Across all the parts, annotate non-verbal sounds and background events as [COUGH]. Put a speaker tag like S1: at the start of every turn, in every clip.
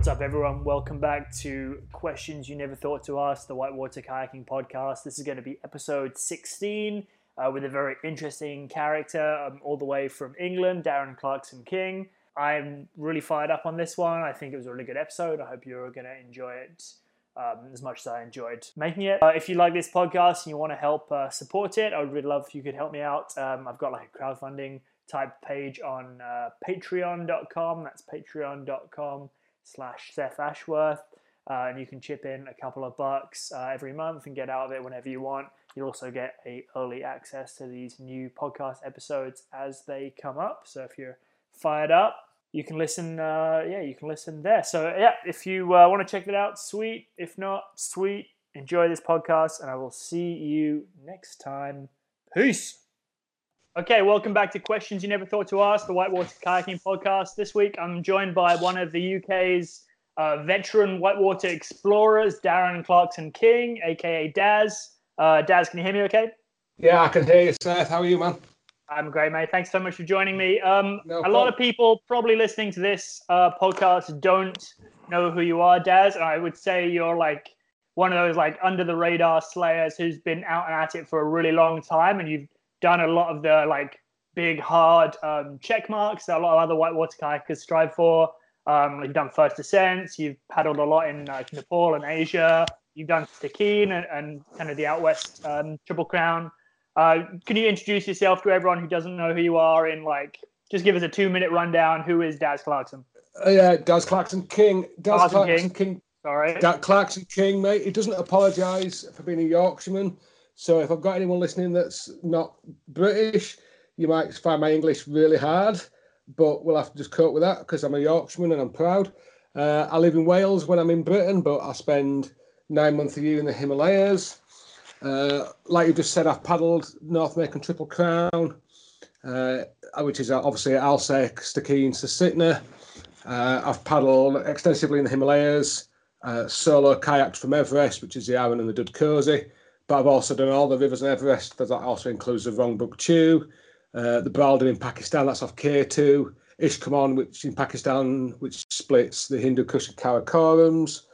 S1: What's up, everyone? Welcome back to Questions You Never Thought to Ask, the Whitewater Kayaking Podcast. This is going to be episode 16 uh, with a very interesting character um, all the way from England, Darren Clarkson King. I'm really fired up on this one. I think it was a really good episode. I hope you're going to enjoy it um, as much as I enjoyed making it. Uh, if you like this podcast and you want to help uh, support it, I would really love if you could help me out. Um, I've got like a crowdfunding type page on uh, patreon.com. That's patreon.com slash Seth Ashworth. Uh, and you can chip in a couple of bucks uh, every month and get out of it whenever you want. You'll also get a early access to these new podcast episodes as they come up. So if you're fired up, you can listen. Uh, yeah, you can listen there. So yeah, if you uh, want to check it out, sweet. If not, sweet. Enjoy this podcast, and I will see you next time. Peace. Okay, welcome back to Questions You Never Thought to Ask, the Whitewater Kayaking Podcast. This week I'm joined by one of the UK's uh, veteran whitewater explorers, Darren Clarkson King, aka Daz. Uh, Daz, can you hear me okay?
S2: Yeah, I can hear you, Seth. How are you, man?
S1: I'm great, mate. Thanks so much for joining me. Um, no a lot of people probably listening to this uh, podcast don't know who you are, Daz, and I would say you're like one of those like under the radar slayers who's been out and at it for a really long time, and you've done a lot of the like big hard um, check marks that a lot of other whitewater kayakers strive for. Um, you've done first ascents. You've paddled a lot in uh, Nepal and Asia. You've done Stikine and, and kind of the out west um, Triple Crown. Uh, can you introduce yourself to everyone who doesn't know who you are? In like, just give us a two minute rundown. Who is Daz Clarkson?
S2: Uh, yeah, Daz Clarkson King. Daz Clarkson, Clarkson King. King.
S1: Sorry.
S2: Daz Clarkson King, mate. He doesn't apologise for being a Yorkshireman. So if I've got anyone listening that's not British, you might find my English really hard, but we'll have to just cope with that because I'm a Yorkshireman and I'm proud. Uh, I live in Wales when I'm in Britain, but I spend nine months a year in the Himalayas. Uh, like you just said, I've paddled North American Triple Crown, uh, which is obviously Alsek, Stikine, Susitna. Uh, I've paddled extensively in the Himalayas, uh, solo kayaks from Everest, which is the Arun and the Dudh Kosi. But I've also done all the rivers in Everest. That also includes the Rongbuk Chu, uh, the Braldu in Pakistan, that's off K2, Ishkoman, which in Pakistan, which splits the Hindu Kush and Karakorums,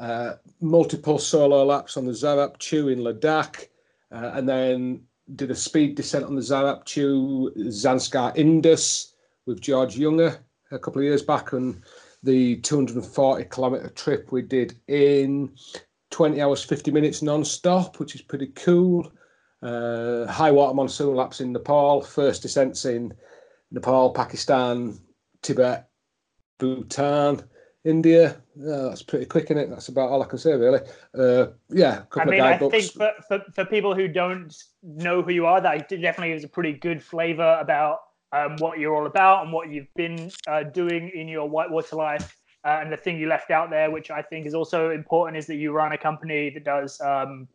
S2: uh, multiple solo laps on the Zarap Chu in Ladakh, uh, and then did a speed descent on the Zarap Chu Zanskar Indus with George Younger a couple of years back, and the 240 kilometer trip we did in 20 hours, 50 minutes non-stop, which is pretty cool. Uh, high water monsoon laps in Nepal, first descents in Nepal, Pakistan, Tibet, Bhutan, India. That's pretty quick in it. That's about all I can say, really. Uh, yeah,
S1: I mean, I think for, for, for people who don't know who you are, that definitely is a pretty good flavour about um, what you're all about and what you've been uh, doing in your whitewater life. Uh, and the thing you left out there, which I think is also important, is that you run a company that does um,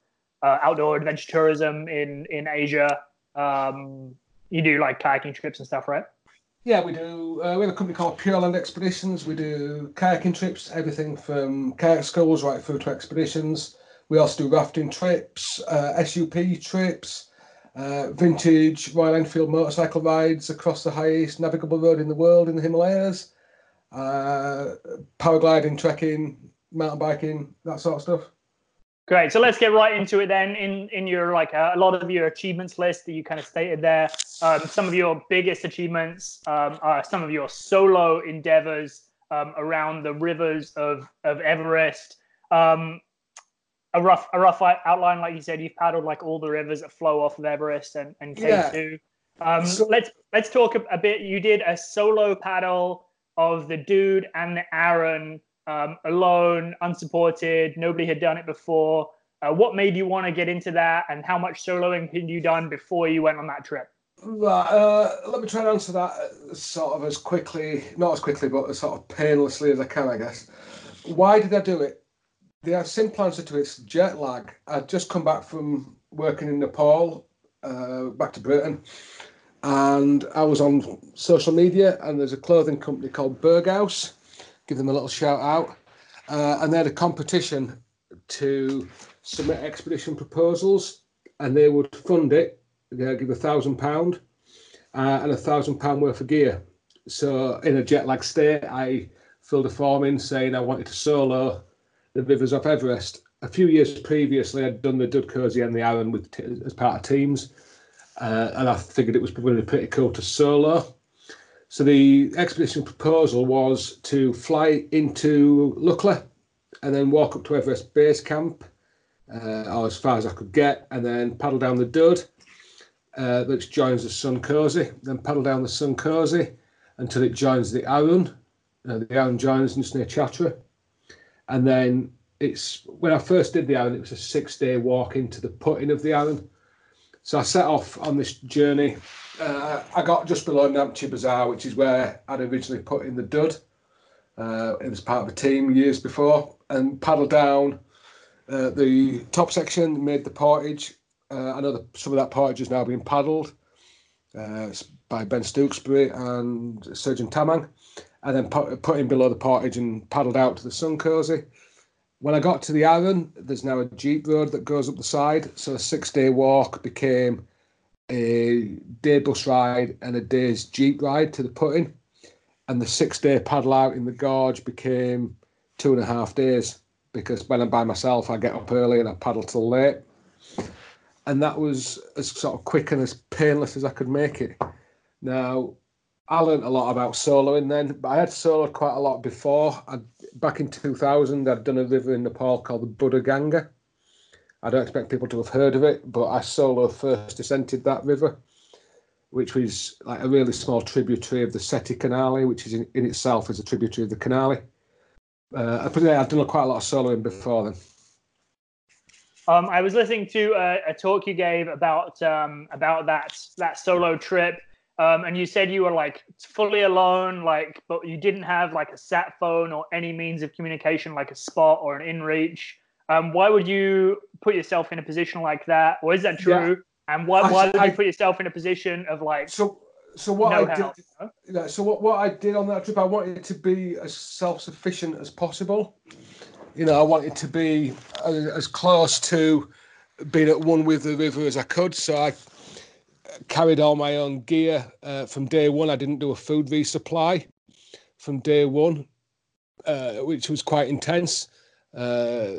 S1: uh, outdoor adventure tourism in in Asia. Um, you do like kayaking trips and stuff, right?
S2: Yeah, we do. Uh, we have a company called Pure Land Expeditions. We do kayaking trips, everything from kayak schools right through to expeditions. We also do rafting trips, uh, SUP trips, uh, vintage Royal Enfield motorcycle rides across the highest navigable road in the world in the Himalayas uh, paragliding, trekking, mountain biking, that sort of stuff.
S1: Great. So let's get right into it then. In in your like uh, a lot of your achievements list that you kind of stated there, um, some of your biggest achievements um, are some of your solo endeavors um, around the rivers of of Everest. Um, a rough a rough outline, like you said, you've paddled like all the rivers that flow off of Everest and and K two. Yeah. Um, so, let's let's talk a, a bit. You did a solo paddle of the Dudh and the Arun um, alone, unsupported. Nobody had done it before. Uh, what made you want to get into that, and how much soloing had you done before you went on that trip?
S2: Right, uh, let me try and answer that uh, sort of as quickly, not as quickly, but as sort of painlessly as I can, I guess. Why did I do it? The simple answer to it is jet lag. I'd just come back from working in Nepal, uh, back to Britain, and I was on social media, and there's a clothing company called Berghaus. Give them a little shout out. Uh, and they had a competition to submit expedition proposals, and they would fund it. They give a thousand pound uh, and a thousand pound worth of gear. So in a jet lag state, I filled a form in saying I wanted to solo the Rivers off Everest. A few years previously, I'd done the Dudh Kosi and the Arun with as part of teams, uh, and I figured it was probably pretty cool to solo. So the expedition proposal was to fly into Lukla and then walk up to Everest Base Camp, uh, as far as I could get, and then paddle down the Dudh, uh, which joins the Sun Kosi, then paddle down the Sun Kosi until it joins the Arun. Uh, the Arun joins just near Chatra. And then it's when I first did the Arun, it was a six day walk into the putting of the Arun. So I set off on this journey uh, I got just below Namche Bazaar, which is where I'd originally put in the Dudh. Uh, it was part of a team years before, and paddled down uh, the top section, made the portage. Uh, I know that some of that portage is now being paddled uh, by Ben Stookesberry and Surgeon Tamang, and then put, put in below the portage and paddled out to the Sun Kosi. When I got to the Arun, there's now a jeep road that goes up the side, so a six-day walk became a day bus ride and a day's jeep ride to the putting, and the six day paddle out in the gorge became two and a half days because when I'm by myself, I get up early and I paddle till late, and that was as sort of quick and as painless as I could make it. Now, I learned a lot about soloing then, but I had soloed quite a lot before. I'd, back in 2000, I'd done a river in Nepal called the Buddha Ganga I don't expect people to have heard of it, but I solo first ascended that river, which was like a really small tributary of the Seti Karnali, which is in, in itself is a tributary of the Karnali. Uh, I've done quite a lot of soloing before then.
S1: Um, I was listening to a, a, talk you gave about um, about that that solo trip, um, and you said you were like fully alone, like, but you didn't have like a sat phone or any means of communication, like a spot or an inReach. Um, why would you put yourself in a position like that? Or is that true? Yeah. And why, why would you put yourself in a position of like
S2: so? So what no I help, did, you know? so what, what I did on that trip, I wanted to be as self sufficient as possible. You know, I wanted to be as, as close to being at one with the river as I could. So I carried all my own gear uh, from day one. I didn't do a food resupply from day one, uh, which was quite intense. Uh,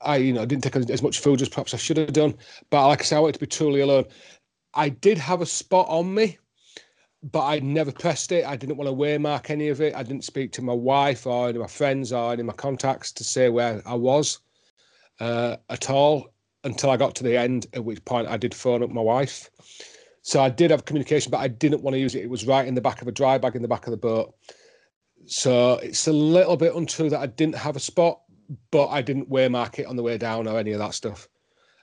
S2: I, you know, didn't take as much food as perhaps I should have done. But like I said, I wanted to be truly alone. I did have a spot on me, but I never pressed it. I didn't want to waymark any of it. I didn't speak to my wife or any of my friends or any of my contacts to say where I was uh, at all until I got to the end, at which point I did phone up my wife. So I did have communication, but I didn't want to use it. It was right in the back of a dry bag in the back of the boat. So it's a little bit untrue that I didn't have a spot, but I didn't waymark it on the way down or any of that stuff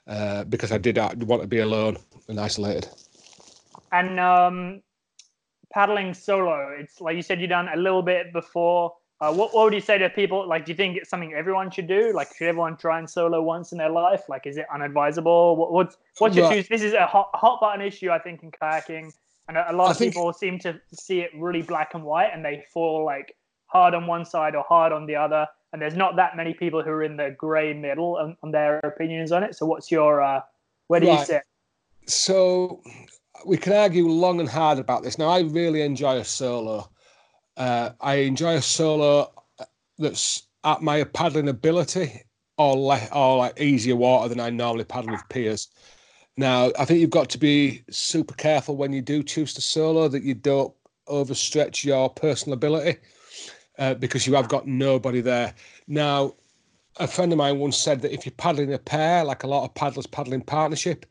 S2: uh, because I did want to be alone and isolated.
S1: And um, paddling solo, it's like you said you've done a little bit before. Uh, what, what would you say to people? Like, do you think it's something everyone should do? Like, should everyone try and solo once in their life? Like, is it unadvisable? What, what's what's your choose? This is a hot, hot button issue, I think, in kayaking, and a, a lot I of think... people seem to see it really black and white, and they fall like hard on one side or hard on the other and there's not that many people who are in the grey middle on, on, their opinions on it. So, what's your uh, where do right. you sit?
S2: So, we can argue long and hard about this. Now, I really enjoy a solo. Uh, I enjoy a solo that's at my paddling ability or, le- or like easier water than I normally paddle with peers. Now, I think you've got to be super careful when you do choose to solo that you don't overstretch your personal ability uh, because you have got nobody there. Now, a friend of mine once said that if you're paddling a pair, like a lot of paddlers paddling partnership,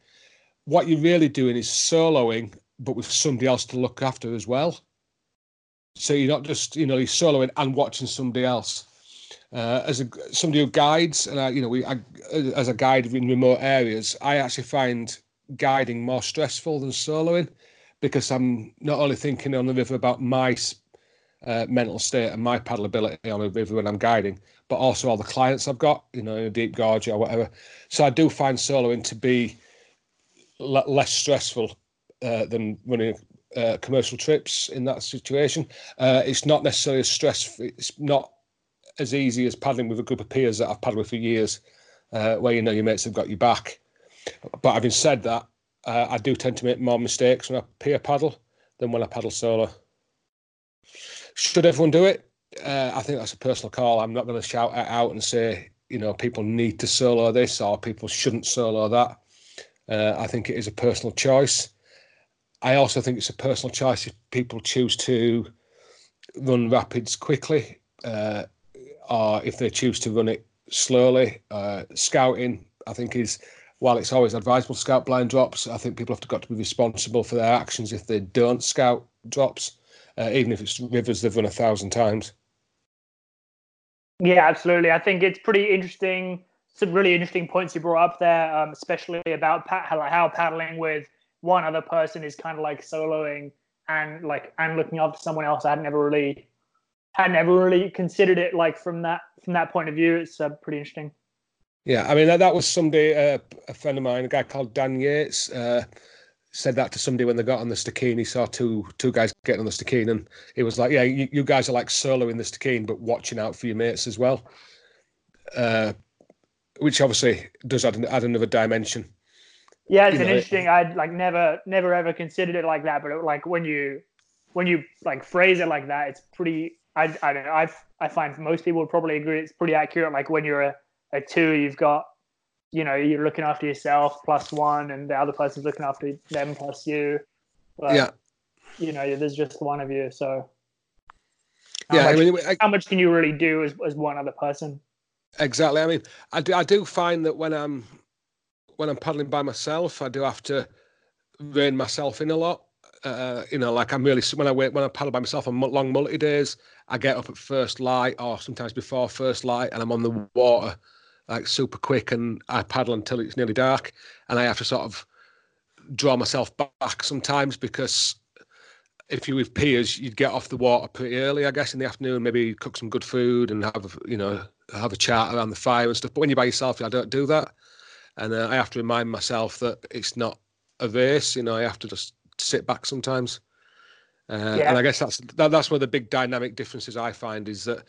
S2: what you're really doing is soloing, but with somebody else to look after as well. So you're not just, you know, you're soloing and watching somebody else. Uh, as a somebody who guides, and I, you know, we I, as a guide in remote areas, I actually find guiding more stressful than soloing because I'm not only thinking on the river about my uh, mental state and my paddle ability on a river when I'm guiding, but also all the clients I've got, you know, in a deep gorge or whatever. So I do find soloing to be l- less stressful uh, than running uh, commercial trips in that situation. Uh, it's not necessarily as stress. It's not as easy as paddling with a group of peers that I've paddled with for years, uh, where you know your mates have got you back. But having said that, uh, I do tend to make more mistakes when I peer paddle than when I paddle solo. Should everyone do it? uh, I think that's a personal call. I'm not going to shout out and say, you know, people need to solo this or people shouldn't solo that. Uh, I think it is a personal choice. I also think it's a personal choice if people choose to run rapids quickly uh, or if they choose to run it slowly. Uh, scouting, I think, is while it's always advisable to scout blind drops, I think people have to got to be responsible for their actions if they don't scout drops, uh, even if it's rivers they've run a thousand times.
S1: Yeah, absolutely. I think it's pretty interesting. Some really interesting points you brought up there, um, especially about how, how paddling with one other person is kind of like soloing and like and looking after someone else. I had never really had never really considered it like from that from that point of view. It's uh, pretty interesting.
S2: Yeah, I mean that, that was somebody, uh, a friend of mine, a guy called Dan Yates, uh, said that to somebody when they got on the Stikine. He saw two two guys getting on the Stikine, and he was like, "Yeah, you, you guys are like soloing the Stikine, but watching out for your mates as well." Uh, which obviously does add, add another dimension.
S1: Yeah, it's you an know, interesting. I'd like never, never ever considered it like that, but it, like when you, when you like phrase it like that, it's pretty. I, I don't know. I I find most people would probably agree it's pretty accurate. Like when you're a, a two, you've got, you know, you're looking after yourself plus one, and the other person's looking after them plus you.
S2: But, yeah.
S1: You know, there's just one of you, so.
S2: yeah,
S1: much,
S2: I mean, I,
S1: how much can you really do as, as one other person?
S2: Exactly. I mean, I do, I do find that when I'm when I'm paddling by myself, I do have to rein myself in a lot. Uh, you know, like I'm really when I when I paddle by myself on long multi days, I get up at first light or sometimes before first light, and I'm on the water like super quick, and I paddle until it's nearly dark, and I have to sort of draw myself back sometimes because if you with peers, you'd get off the water pretty early, I guess, in the afternoon, maybe cook some good food and have you know have a chat around the fire and stuff. But when you're by yourself, I don't do that and uh, I have to remind myself that it's not a race. You know, I have to just sit back sometimes. Uh, yeah. And I guess that's that, that's where the big dynamic differences I find is that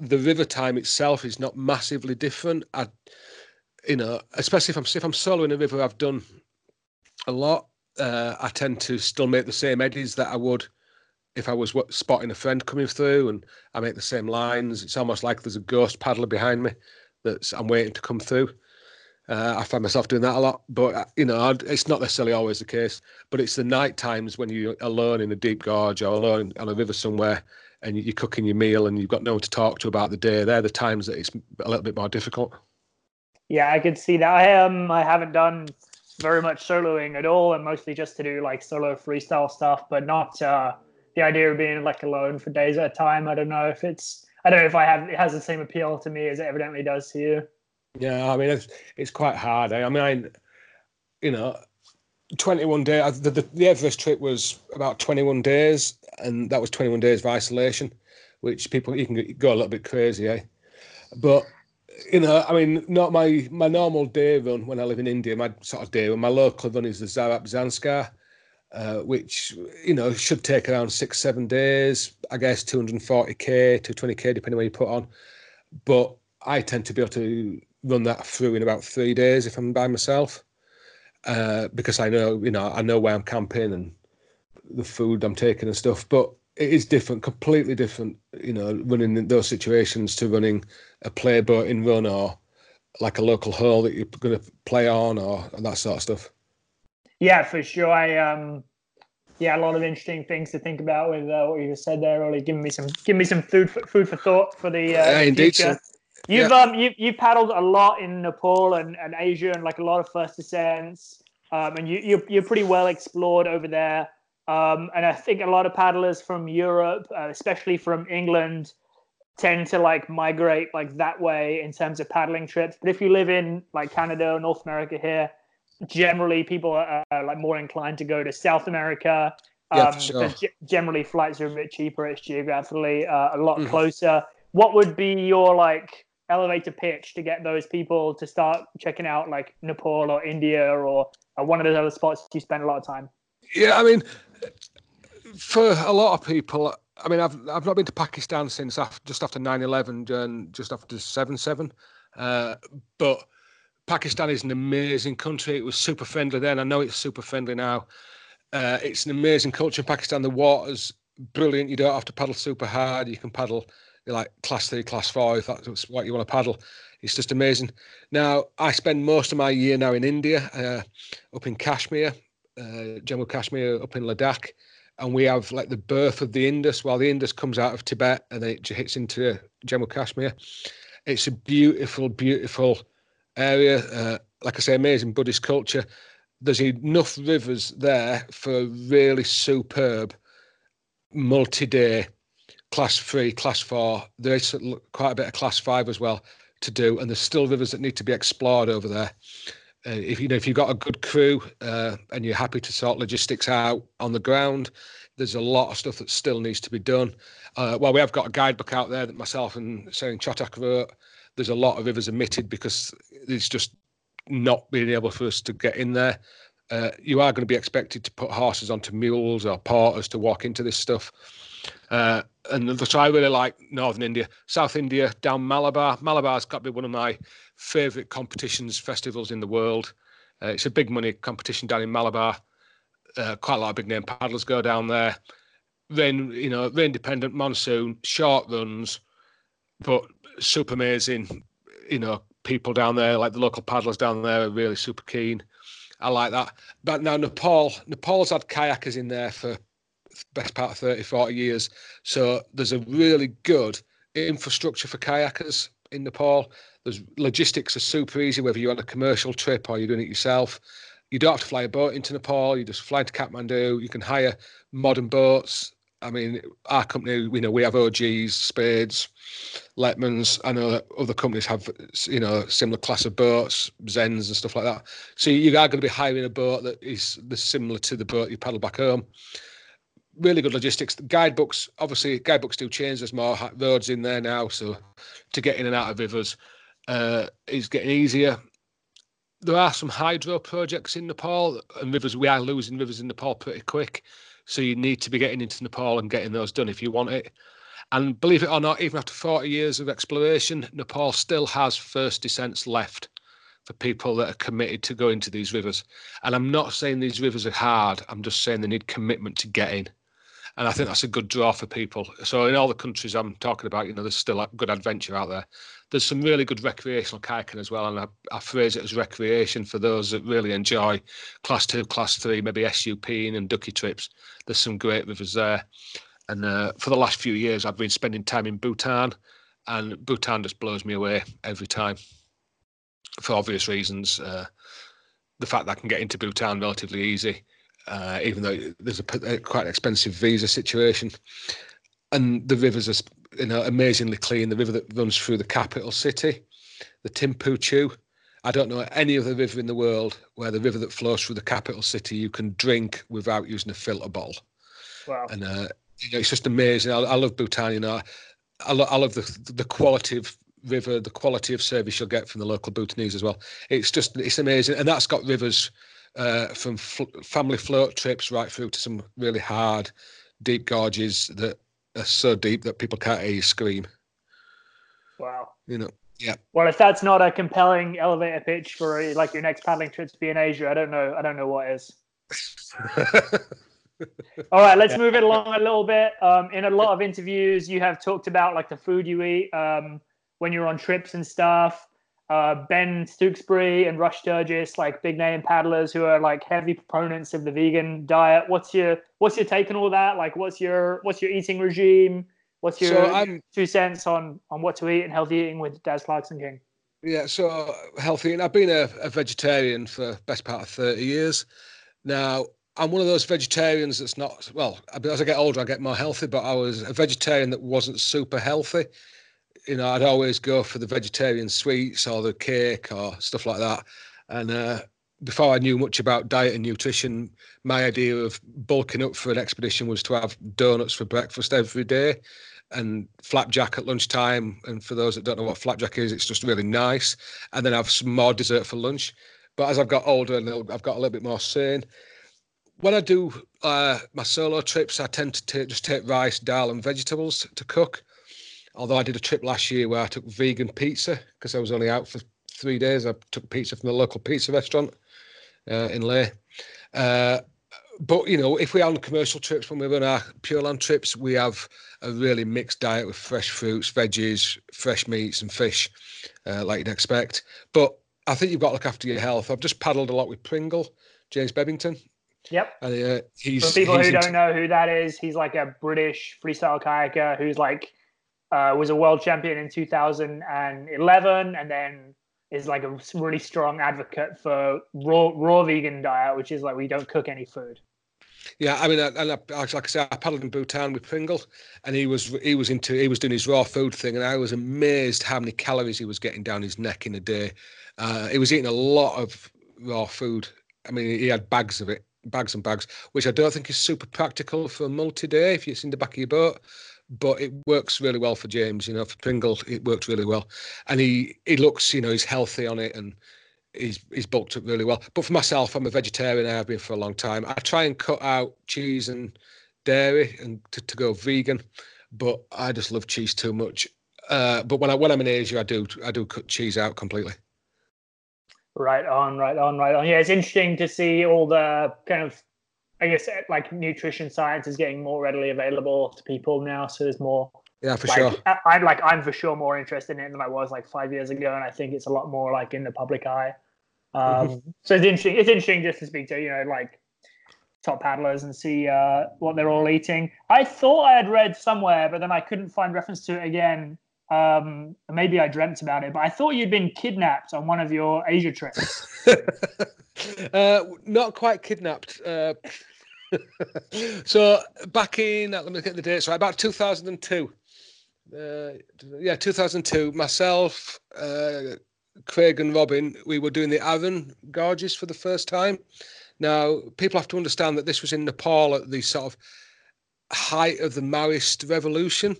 S2: the river time itself is not massively different. I, you know, especially if I'm if I'm soloing a river, I've done a lot. Uh, I tend to still make the same eddies that I would if I was spotting a friend coming through, and I make the same lines. It's almost like there's a ghost paddler behind me that I'm waiting to come through. Uh, I find myself doing that a lot, but uh, you know, it's not necessarily always the case. But it's the night times when you're alone in a deep gorge or alone on a river somewhere, and you're cooking your meal and you've got no one to talk to about the day. They're the times that it's a little bit more difficult.
S1: Yeah, I could see that. I um, I haven't done very much soloing at all, and mostly just to do like solo freestyle stuff, but not uh, the idea of being like alone for days at a time. I don't know if it's, I don't know if I have it has the same appeal to me as it evidently does to you.
S2: Yeah, I mean it's it's quite hard. Eh? I mean, you know, twenty one days. The, the, the Everest trip was about twenty one days, and that was twenty one days of isolation, which people you can go a little bit crazy, eh? But you know, I mean, not my my normal day run when I live in India. My sort of day run, my local run is the Zarap Zanskar, uh, which you know should take around six seven days. I guess two hundred and forty k to twenty k depending what you put on. But I tend to be able to run that through in about three days if I'm by myself, uh, because I know you know I know where I'm camping and the food I'm taking and stuff. But it is different, completely different. You know, running in those situations to running a playboating run or like a local hole that you're going to play on or that sort of stuff.
S1: Yeah, for sure. I um, yeah, a lot of interesting things to think about with uh, what you just said there. Really, giving me some, give me some food for, food for thought for the, uh,
S2: yeah, indeed.
S1: Future. You've yeah. um you you've paddled a lot in Nepal and, and Asia and like a lot of first descents. Um, and you you're, you're pretty well explored over there. Um, and I think a lot of paddlers from Europe, uh, especially from England, tend to like migrate like that way in terms of paddling trips. But if you live in like Canada or North America here, generally people are, are like more inclined to go to South America. Um, yeah, sure. generally flights are a bit cheaper. It's geographically uh, a lot mm. closer. What would be your like elevator pitch to get those people to start checking out like Nepal or India or, or one of those other spots you spend a lot of time?
S2: Yeah, I mean, for a lot of people, I mean, I've I've not been to Pakistan since after, just after 9-11 and just after 7-7. Uh, but Pakistan is an amazing country. It was super friendly then. I know it's super friendly now. Uh, it's an amazing culture in Pakistan. The water's brilliant. You don't have to paddle super hard. You can paddle like class three, class four, if that's what you want to paddle. It's just amazing. Now, I spend most of my year now in India, uh, up in Kashmir, uh, Jammu Kashmir, up in Ladakh, and we have like the birth of the Indus. While the Indus comes out of Tibet and then it hits into Jammu Kashmir, it's a beautiful, beautiful area. Uh, like I say, amazing Buddhist culture. There's enough rivers there for really superb multi-day class three, class four. There is quite a bit of class five as well to do, and there's still rivers that need to be explored over there. Uh, if you know if you've got a good crew uh, and you're happy to sort logistics out on the ground, there's a lot of stuff that still needs to be done. Uh, well, we have got a guidebook out there that myself and Sarah Chotak wrote. There's a lot of rivers omitted because it's just not being able for us to get in there. Uh, you are going to be expected to put horses onto mules or porters to walk into this stuff. Uh, and so I really like Northern India, South India, down Malabar. Malabar's got to be one of my favourite competitions, festivals in the world. Uh, it's a big money competition down in Malabar. Uh, quite a lot of big name paddlers go down there. Then you know, rain dependent monsoon, short runs, but super amazing. You know, people down there, like the local paddlers down there, are really super keen. I like that. But now Nepal, Nepal's had kayakers in there for best part of 30, 40 years. So there's a really good infrastructure for kayakers in Nepal. There's logistics are super easy, whether you're on a commercial trip or you're doing it yourself. You don't have to fly a boat into Nepal. You just fly to Kathmandu. You can hire modern boats. I mean, our company, you know, we have OGs, Spades, Lettmanns. I know other companies have, you know, similar class of boats, Zens and stuff like that. So you are going to be hiring a boat that is similar to the boat you paddle back home really good logistics. The guidebooks, obviously, guidebooks do change. There's more roads in there now, so to get in and out of rivers uh, is getting easier. There are some hydro projects in Nepal, and rivers. We are losing rivers in Nepal pretty quick, so you need to be getting into Nepal and getting those done if you want it. And believe it or not, even after 40 years of exploration, Nepal still has first descents left for people that are committed to going to these rivers. And I'm not saying these rivers are hard. I'm just saying they need commitment to get in and I think that's a good draw for people. So in all the countries I'm talking about, you know, there's still a good adventure out there. There's some really good recreational kayaking as well, and I, I phrase it as recreation for those that really enjoy class two, class three, maybe SUP and ducky trips. There's some great rivers there, and uh, for the last few years I've been spending time in Bhutan, and Bhutan just blows me away every time, for obvious reasons. Uh, the fact that I can get into Bhutan relatively easy uh, even though there's a, a, quite an expensive visa situation. And the rivers are you know amazingly clean. The river that runs through the capital city, the Timbuktu. I don't know any other river in the world where the river that flows through the capital city you can drink without using a filter bottle.
S1: Wow!
S2: And uh, you know, it's just amazing. I, I love Bhutan. You know, I, lo- I love the the quality of river, the quality of service you'll get from the local Bhutanese as well. It's just it's amazing, and that's got rivers uh, from fl- family float trips right through to some really hard, deep gorges that are so deep that people can't hear you scream.
S1: Wow.
S2: You know, yeah.
S1: Well, if that's not a compelling elevator pitch for like your next paddling trip to be in Asia, I don't know. I don't know what is. [LAUGHS] All right, let's yeah. move it along a little bit. Um, in a lot of interviews, you have talked about like the food you eat um, when you're on trips and stuff uh, Ben Stookesberry and Rush Sturgis, like big name paddlers who are like heavy proponents of the vegan diet. What's your what's your take on all that? Like, what's your what's your eating regime? What's your so two cents on on what to eat and healthy eating with Daz Clarkson King?
S2: Yeah, so healthy, and I've been a, a vegetarian for best part of thirty years. Now I'm one of those vegetarians that's not well. As I get older, I get more healthy. But I was a vegetarian that wasn't super healthy you know, I'd always go for the vegetarian sweets or the cake or stuff like that. And uh, before I knew much about diet and nutrition, my idea of bulking up for an expedition was to have donuts for breakfast every day and flapjack at lunchtime. And for those that don't know what flapjack is, it's just really nice. And then have some more dessert for lunch. But as I've got older and I've got a little bit more sane, when I do uh, my solo trips, I tend to take, just take rice, dal, and vegetables to cook. Although I did a trip last year where I took vegan pizza because I was only out for three days. I took pizza from the local pizza restaurant uh, in Leh. Uh, but you know, if we're on commercial trips, when we're on our Pure Land trips, we have a really mixed diet with fresh fruits, veggies, fresh meats, and fish, uh, like you'd expect. But I think you've got to look after your health. I've just paddled a lot with Pringle, James Bebbington.
S1: Yep.
S2: And uh, he's
S1: for people who
S2: into-
S1: don't know who that is, he's like a British freestyle kayaker who's like uh, was a world champion in 2011, and then is like a really strong advocate for raw raw vegan diet, which is like we don't cook any food.
S2: Yeah, I mean, and I, like I said, I paddled in Bhutan with Pringle, and he was he was into he was doing his raw food thing, and I was amazed how many calories he was getting down his neck in a day. Uh, he was eating a lot of raw food. I mean, he had bags of it, bags and bags, which I don't think is super practical for a multi-day if it's in the back of your boat. But it works really well for James. You know, for Pringle, it worked really well, and he he looks, you know, he's healthy on it, and he's he's bulked up really well. But for myself, I'm a vegetarian. I have been for a long time. I try and cut out cheese and dairy and to, to go vegan, but I just love cheese too much. Uh, but when I when I'm in Asia, I do I do cut cheese out completely.
S1: Right on, right on, right on. Yeah, it's interesting to see all the kind of, I guess, like nutrition science is getting more readily available to people now. So there's more.
S2: Yeah, for
S1: like,
S2: sure.
S1: I, I'm like I'm for sure more interested in it than I was like five years ago, and I think it's a lot more like in the public eye. Um, so it's interesting. It's interesting just to speak to you know like top paddlers and see uh, what they're all eating. I thought I had read somewhere, but then I couldn't find reference to it again. Um, maybe I dreamt about it, but I thought you'd been kidnapped on one of your Asia trips. [LAUGHS]
S2: uh, not quite kidnapped. Uh, [LAUGHS] so back in let me get the dates right. About 2002. Uh, yeah, 2002. Myself, uh, Craig, and Robin, we were doing the Arun gorges for the first time. Now, people have to understand that this was in Nepal at the sort of height of the Maoist revolution,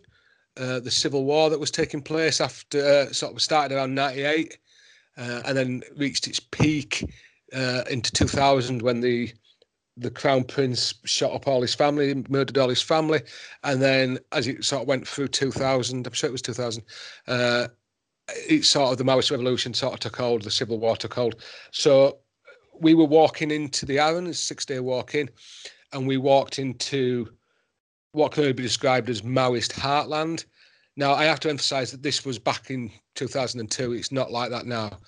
S2: uh, the civil war that was taking place after uh, sort of started around 98 uh, and then reached its peak uh, into 2000 when the the crown prince shot up all his family, murdered all his family, and then as it sort of went through 2000, I'm sure it was 2000, uh, it sort of the Maoist revolution sort of took hold, the civil war took hold. So we were walking into the Arun, a six day walk in, and we walked into what can only be described as Maoist heartland. Now, I have to emphasize that this was back in 2002. It's not like that now.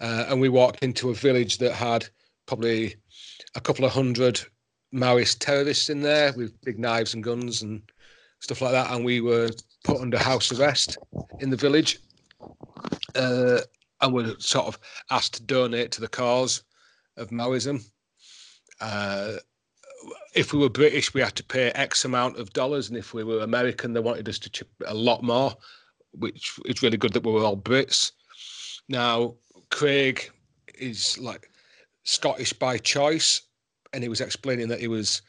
S2: Uh, and we walked into a village that had probably a couple of hundred Maoist terrorists in there with big knives and guns and stuff like that. And we were put under house arrest in the village. Uh, and were sort of asked to donate to the cause of Maoism. Uh, if we were British, we had to pay X amount of dollars, and if we were American, they wanted us to chip a lot more, which is really good that we were all Brits. Now, Craig is like Scottish by choice, and he was explaining that he was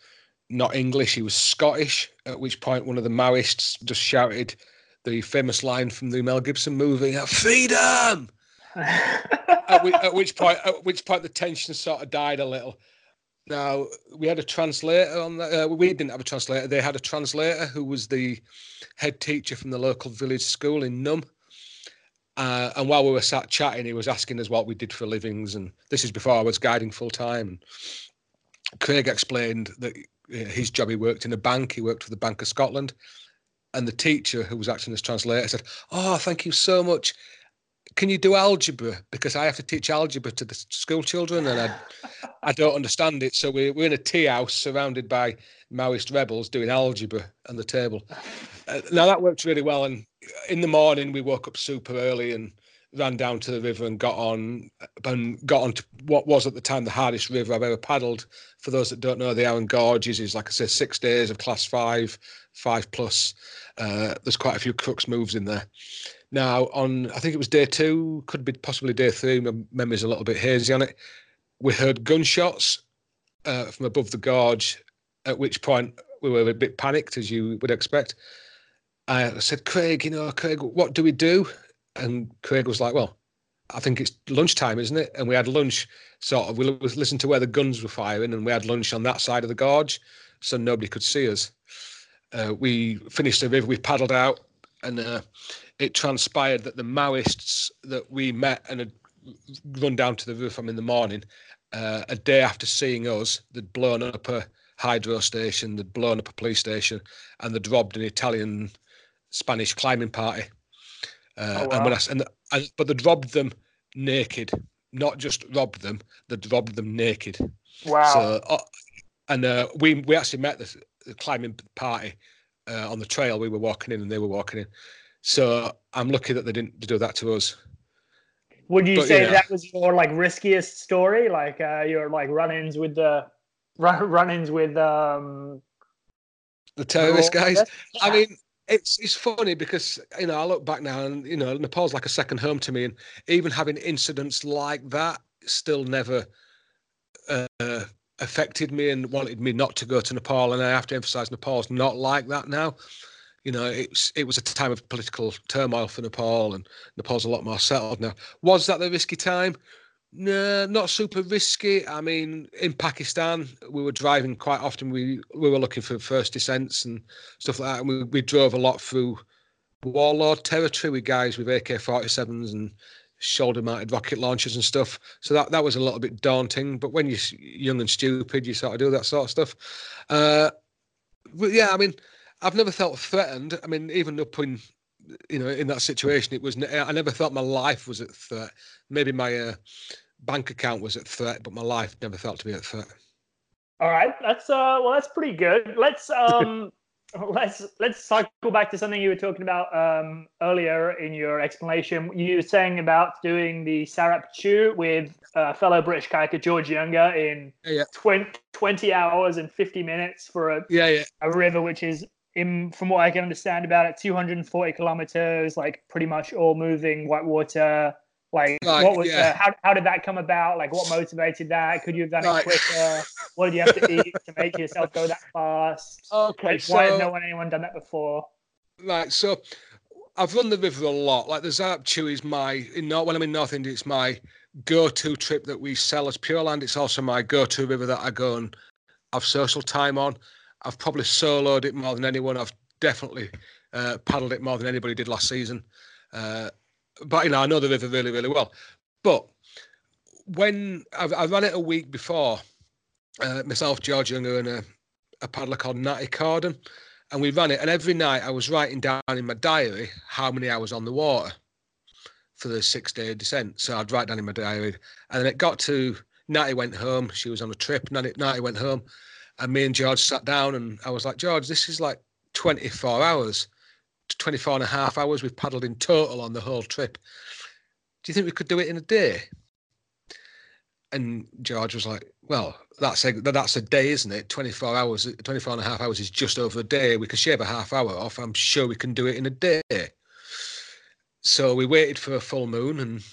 S2: not English, he was Scottish. At which point, one of the Maoists just shouted the famous line from the Mel Gibson movie, "Freedom!" [LAUGHS] at, which, at which point, at which point, the tension sort of died a little. Now we had a translator on that. Uh, we didn't have a translator. They had a translator who was the head teacher from the local village school in Num. Uh, and while we were sat chatting, he was asking us what we did for livings, and this is before I was guiding full time. And Craig explained that uh, his job he worked in a bank. He worked for the Bank of Scotland, and the teacher who was acting as translator said, "Oh, thank you so much. Can you do algebra? Because I have to teach algebra to the school children, and I, [LAUGHS] I don't understand it. So we're, we're in a tea house surrounded by Maoist rebels doing algebra on the table. Uh, now that worked really well. And in the morning, we woke up super early and ran down to the river and got on and got on to what was at the time the hardest river I've ever paddled. For those that don't know, the Arun Gorges is like I said, six days of class five, five plus. Uh, there's quite a few crux moves in there. Now, on I think it was day two, could be possibly day three. My memory's a little bit hazy on it. We heard gunshots uh, from above the gorge, at which point we were a bit panicked, as you would expect. I said, Craig, you know, Craig, what do we do? And Craig was like, Well, I think it's lunchtime, isn't it? And we had lunch sort of, we listened to where the guns were firing, and we had lunch on that side of the gorge, so nobody could see us. Uh, we finished the river, we paddled out, and uh, it transpired that the Maoists that we met and had run down to the river from in the morning, uh, a day after seeing us, they'd blown up a, hydro station. They'd blown up a police station, and they'd robbed an Italian Spanish climbing party. Uh,
S1: Oh,
S2: And when
S1: wow.
S2: I, and, and but they'd robbed them naked, not just robbed them. They'd robbed them naked.
S1: Wow.
S2: So, uh, and uh, we we actually met the, the climbing party uh, on the trail. We were walking in, and they were walking in. So I'm lucky that they didn't do that to us.
S1: Would you
S2: but,
S1: say
S2: yeah.
S1: that was your like riskiest story, like uh, your like run-ins with the [LAUGHS] run- run-ins with um?
S2: The terrorist guys. I mean, it's it's funny because you know I look back now and you know Nepal's like a second home to me, and even having incidents like that still never uh, affected me and wanted me not to go to Nepal. And I have to emphasise Nepal's not like that now. You know, it's it was a time of political turmoil for Nepal, and Nepal's a lot more settled now. Was that the risky time? No, not super risky. I mean, in Pakistan, we were driving quite often. We we were looking for first descents and stuff like that. And we, we drove a lot through warlord territory with guys with AK 47s and shoulder mounted rocket launchers and stuff. So that, that was a little bit daunting. But when you're young and stupid, you sort of do that sort of stuff. Uh, but yeah, I mean, I've never felt threatened. I mean, even up in you know in that situation, it was I never felt my life was at threat. Maybe my uh, bank account was at threat, but my life never felt to be at threat.
S1: All right, that's uh, well, that's pretty good. Let's [LAUGHS] um, [LAUGHS] let's let's cycle back to something you were talking about um earlier in your explanation. You were saying about doing the Zarap Chu with uh, fellow British kayaker George Younger in
S2: Yeah, yeah.
S1: 20, 20 hours and fifty minutes for a,
S2: Yeah, yeah.
S1: a river which is in from what I can understand about it, two hundred and forty kilometers, like pretty much all moving white water. Like what was
S2: yeah.
S1: uh, how how did that come about? Like what motivated that? Could you have done
S2: Right.
S1: it quicker? [LAUGHS] What did you have to eat to make yourself go that fast?
S2: Okay,
S1: Like, why has
S2: so-
S1: no one anyone done that before?
S2: Right, so I've run the river a lot. Like the Zarap Chu is my in North when I'm in North India, it's my go-to trip that we sell as Pure Land. It's also my go-to river that I go and have social time on. I've probably soloed it more than anyone. I've definitely uh, paddled it more than anybody did last season. Uh, but you know, I know the river really, really well. But when I, I ran it a week before, uh, myself, George Younger, and a, a paddler called Natty Corden, and we ran it. And every night I was writing down in my diary how many hours on the water for the six day descent. So I'd write down in my diary. And then it got to Natty went home. She was on a trip. Natty, Natty went home. And me and George sat down and I was like, George, this is like 24 hours, 24 and a half hours we've paddled in total on the whole trip. Do you think we could do it in a day? And George was like, well, that's a, that's a day, isn't it? 24 hours, 24 and a half hours is just over a day. We could shave a half hour off. I'm sure we can do it in a day. So we waited for a full moon and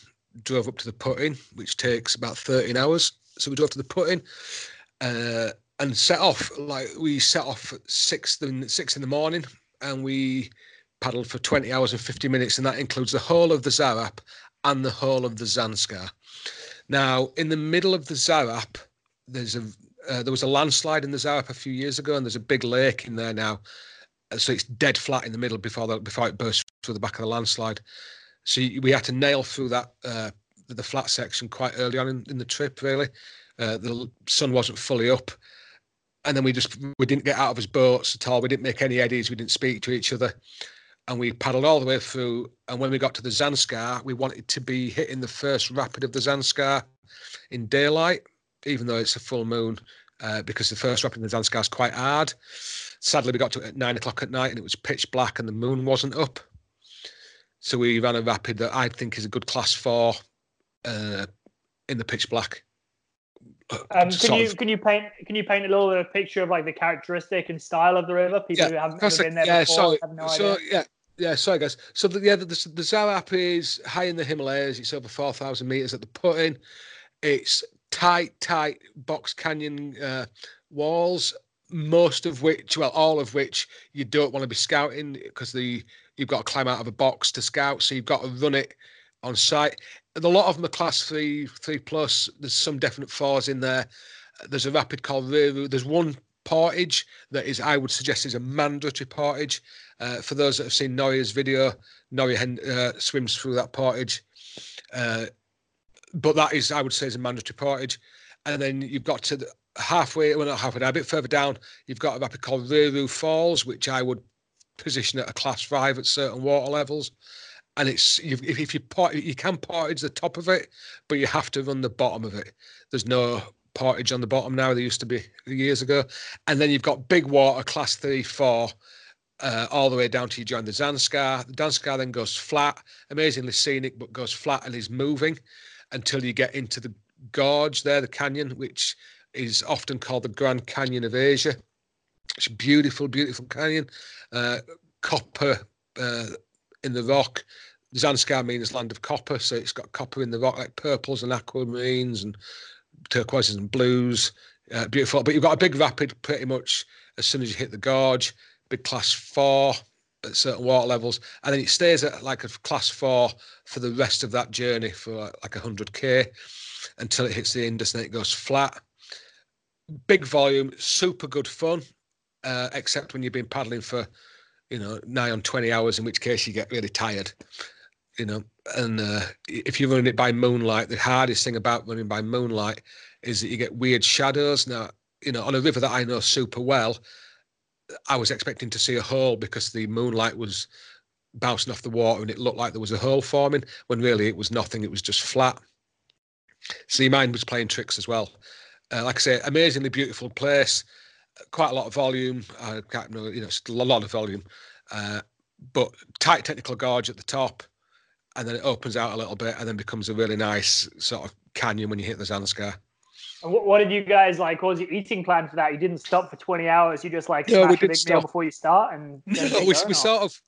S2: drove up to the putting, which takes about 13 hours. So we drove to the putting uh, and set off. Like we set off at six in, six in the morning and we paddled for 20 hours and 50 minutes. And that includes the whole of the Zarap and the whole of the Zanskar. Now, in the middle of the Zarap, there's a uh, there was a landslide in the Zarap a few years ago, and there's a big lake in there now. Uh, So it's dead flat in the middle before before it bursts through the back of the landslide. So we had to nail through that uh, the flat section quite early on in, in the trip. Really, uh, the sun wasn't fully up, and then we just we didn't get out of his boats at all. We didn't make any eddies. We didn't speak to each other, and we paddled all the way through. And when we got to the Zanskar, we wanted to be hitting the first rapid of the Zanskar in daylight, even though it's a full moon, uh, because the first rapid in the Zanskar is quite hard. Sadly, we got to it at nine o'clock at night and it was pitch black and the moon wasn't up. So we ran a rapid that I think is a good class four uh, in the pitch black.
S1: Um, can you
S2: of-
S1: can you paint can you paint a little bit of picture of like the characteristic and style of the river? People
S2: Yeah,
S1: who haven't ever been there
S2: yeah,
S1: before
S2: so,
S1: have no
S2: so
S1: idea.
S2: yeah, yeah, sorry guys. So the, yeah, the, the, the is high in the Himalayas. It's over four thousand meters at the putting. It's tight, tight box canyon uh, walls. Most of which, well, all of which, you don't want to be scouting because the you've got to climb out of a box to scout. So you've got to run it on site. And a lot of them are class three, three plus. There's some definite fours in there. There's a rapid called Reru. There's one portage that is, I would suggest, is a mandatory portage. Uh, for those that have seen Nouria's video, Nouria uh, swims through that portage. Uh, but that is, I would say, is a mandatory portage. And then you've got to the, halfway, well not halfway a bit further down, you've got a rapid called Reru Falls, which I would position at a class five at certain water levels. And it's if, if you part, you can portage the top of it, but you have to run the bottom of it. There's no portage on the bottom now. They used to be years ago. And then you've got big water, class three, four, uh, all the way down to you join the Zanskar. The Zanskar then goes flat, amazingly scenic, but goes flat and is moving until you get into the gorge there, the canyon, which is often called the Grand Canyon of Asia. It's a beautiful, beautiful canyon. Uh, copper uh, in the rock. Zanskar means land of copper, so it's got copper in the rock, like purples and aquamarines and turquoises and blues. Uh, beautiful, but you've got a big rapid pretty much as soon as you hit the gorge. Big class four at certain water levels, and then it stays at like a class four for the rest of that journey for like a hundred k until it hits the Indus and it goes flat. Big volume, super good fun, uh, except when you've been paddling for you know nigh on 20 hours in which case you get really tired you know and uh, if you're running it by moonlight the hardest thing about running by moonlight is that you get weird shadows. Now you know on a river that i know super well i was expecting to see a hole because the moonlight was bouncing off the water and it looked like there was a hole forming when really it was nothing it was just flat. Your mind was playing tricks as well. Uh, like i say amazingly beautiful place quite a lot of volume i can't know you know a lot of volume uh, but tight technical gorge at the top and then it opens out a little bit and then becomes a really nice sort of canyon when you hit the Zanskar.
S1: And what, what did you guys like? What was your eating plan for that? You didn't stop for 20 hours. You just like no, smashed a big stop. meal before you start and
S2: no, we, we sort of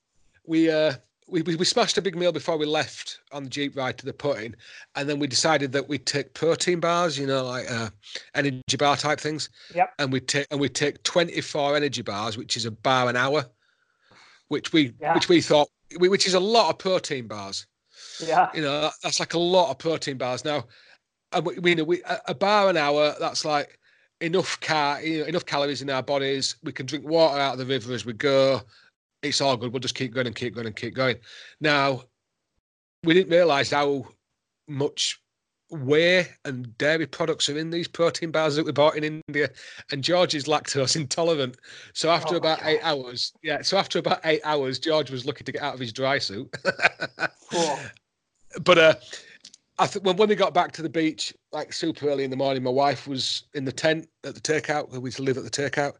S2: we uh we, we, we smashed a big meal before we left on the jeep ride to the putting, and then we decided that we'd take protein bars, you know, like uh, energy bar type things.
S1: Yep.
S2: And we take and we take 24 energy bars, which is a bar an hour, which we yeah. which we thought which is a lot of protein bars.
S1: Yeah.
S2: You know, that's like a lot of protein bars. Now, uh, we, know, we, a bar an hour, that's like enough car, you know, enough calories in our bodies. We can drink water out of the river as we go. It's all good. We'll just keep going and keep going and keep going. Now, we didn't realise how much whey and dairy products are in these protein bars that we bought in India. And George is lactose [LAUGHS] intolerant. So after oh about eight hours, yeah, so after about eight hours, George was looking to get out of his dry suit. [LAUGHS] cool but uh, I think when, when we got back to the beach, like super early in the morning, my wife was in the tent at the takeout. We used to live at the takeout,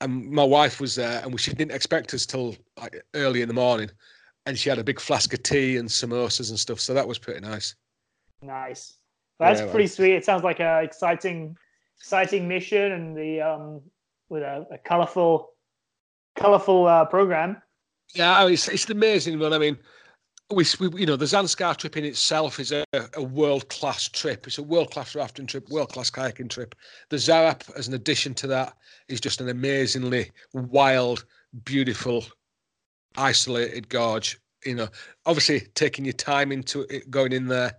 S2: and my wife was there, and she didn't expect us till like early in the morning, and she had a big flask of tea and samosas and stuff. So that was pretty nice.
S1: Nice. That's yeah, pretty sweet. It sounds like a exciting, exciting mission, and the um with a, a colorful, colorful uh, program.
S2: Yeah, it's it's amazing one. I mean, we, we, you know, the Zanskar trip in itself is a, a world class trip. It's a world class rafting trip, world class kayaking trip. The Zarap, as an addition to that, is just an amazingly wild, beautiful, isolated gorge. You know, obviously taking your time into it, going in there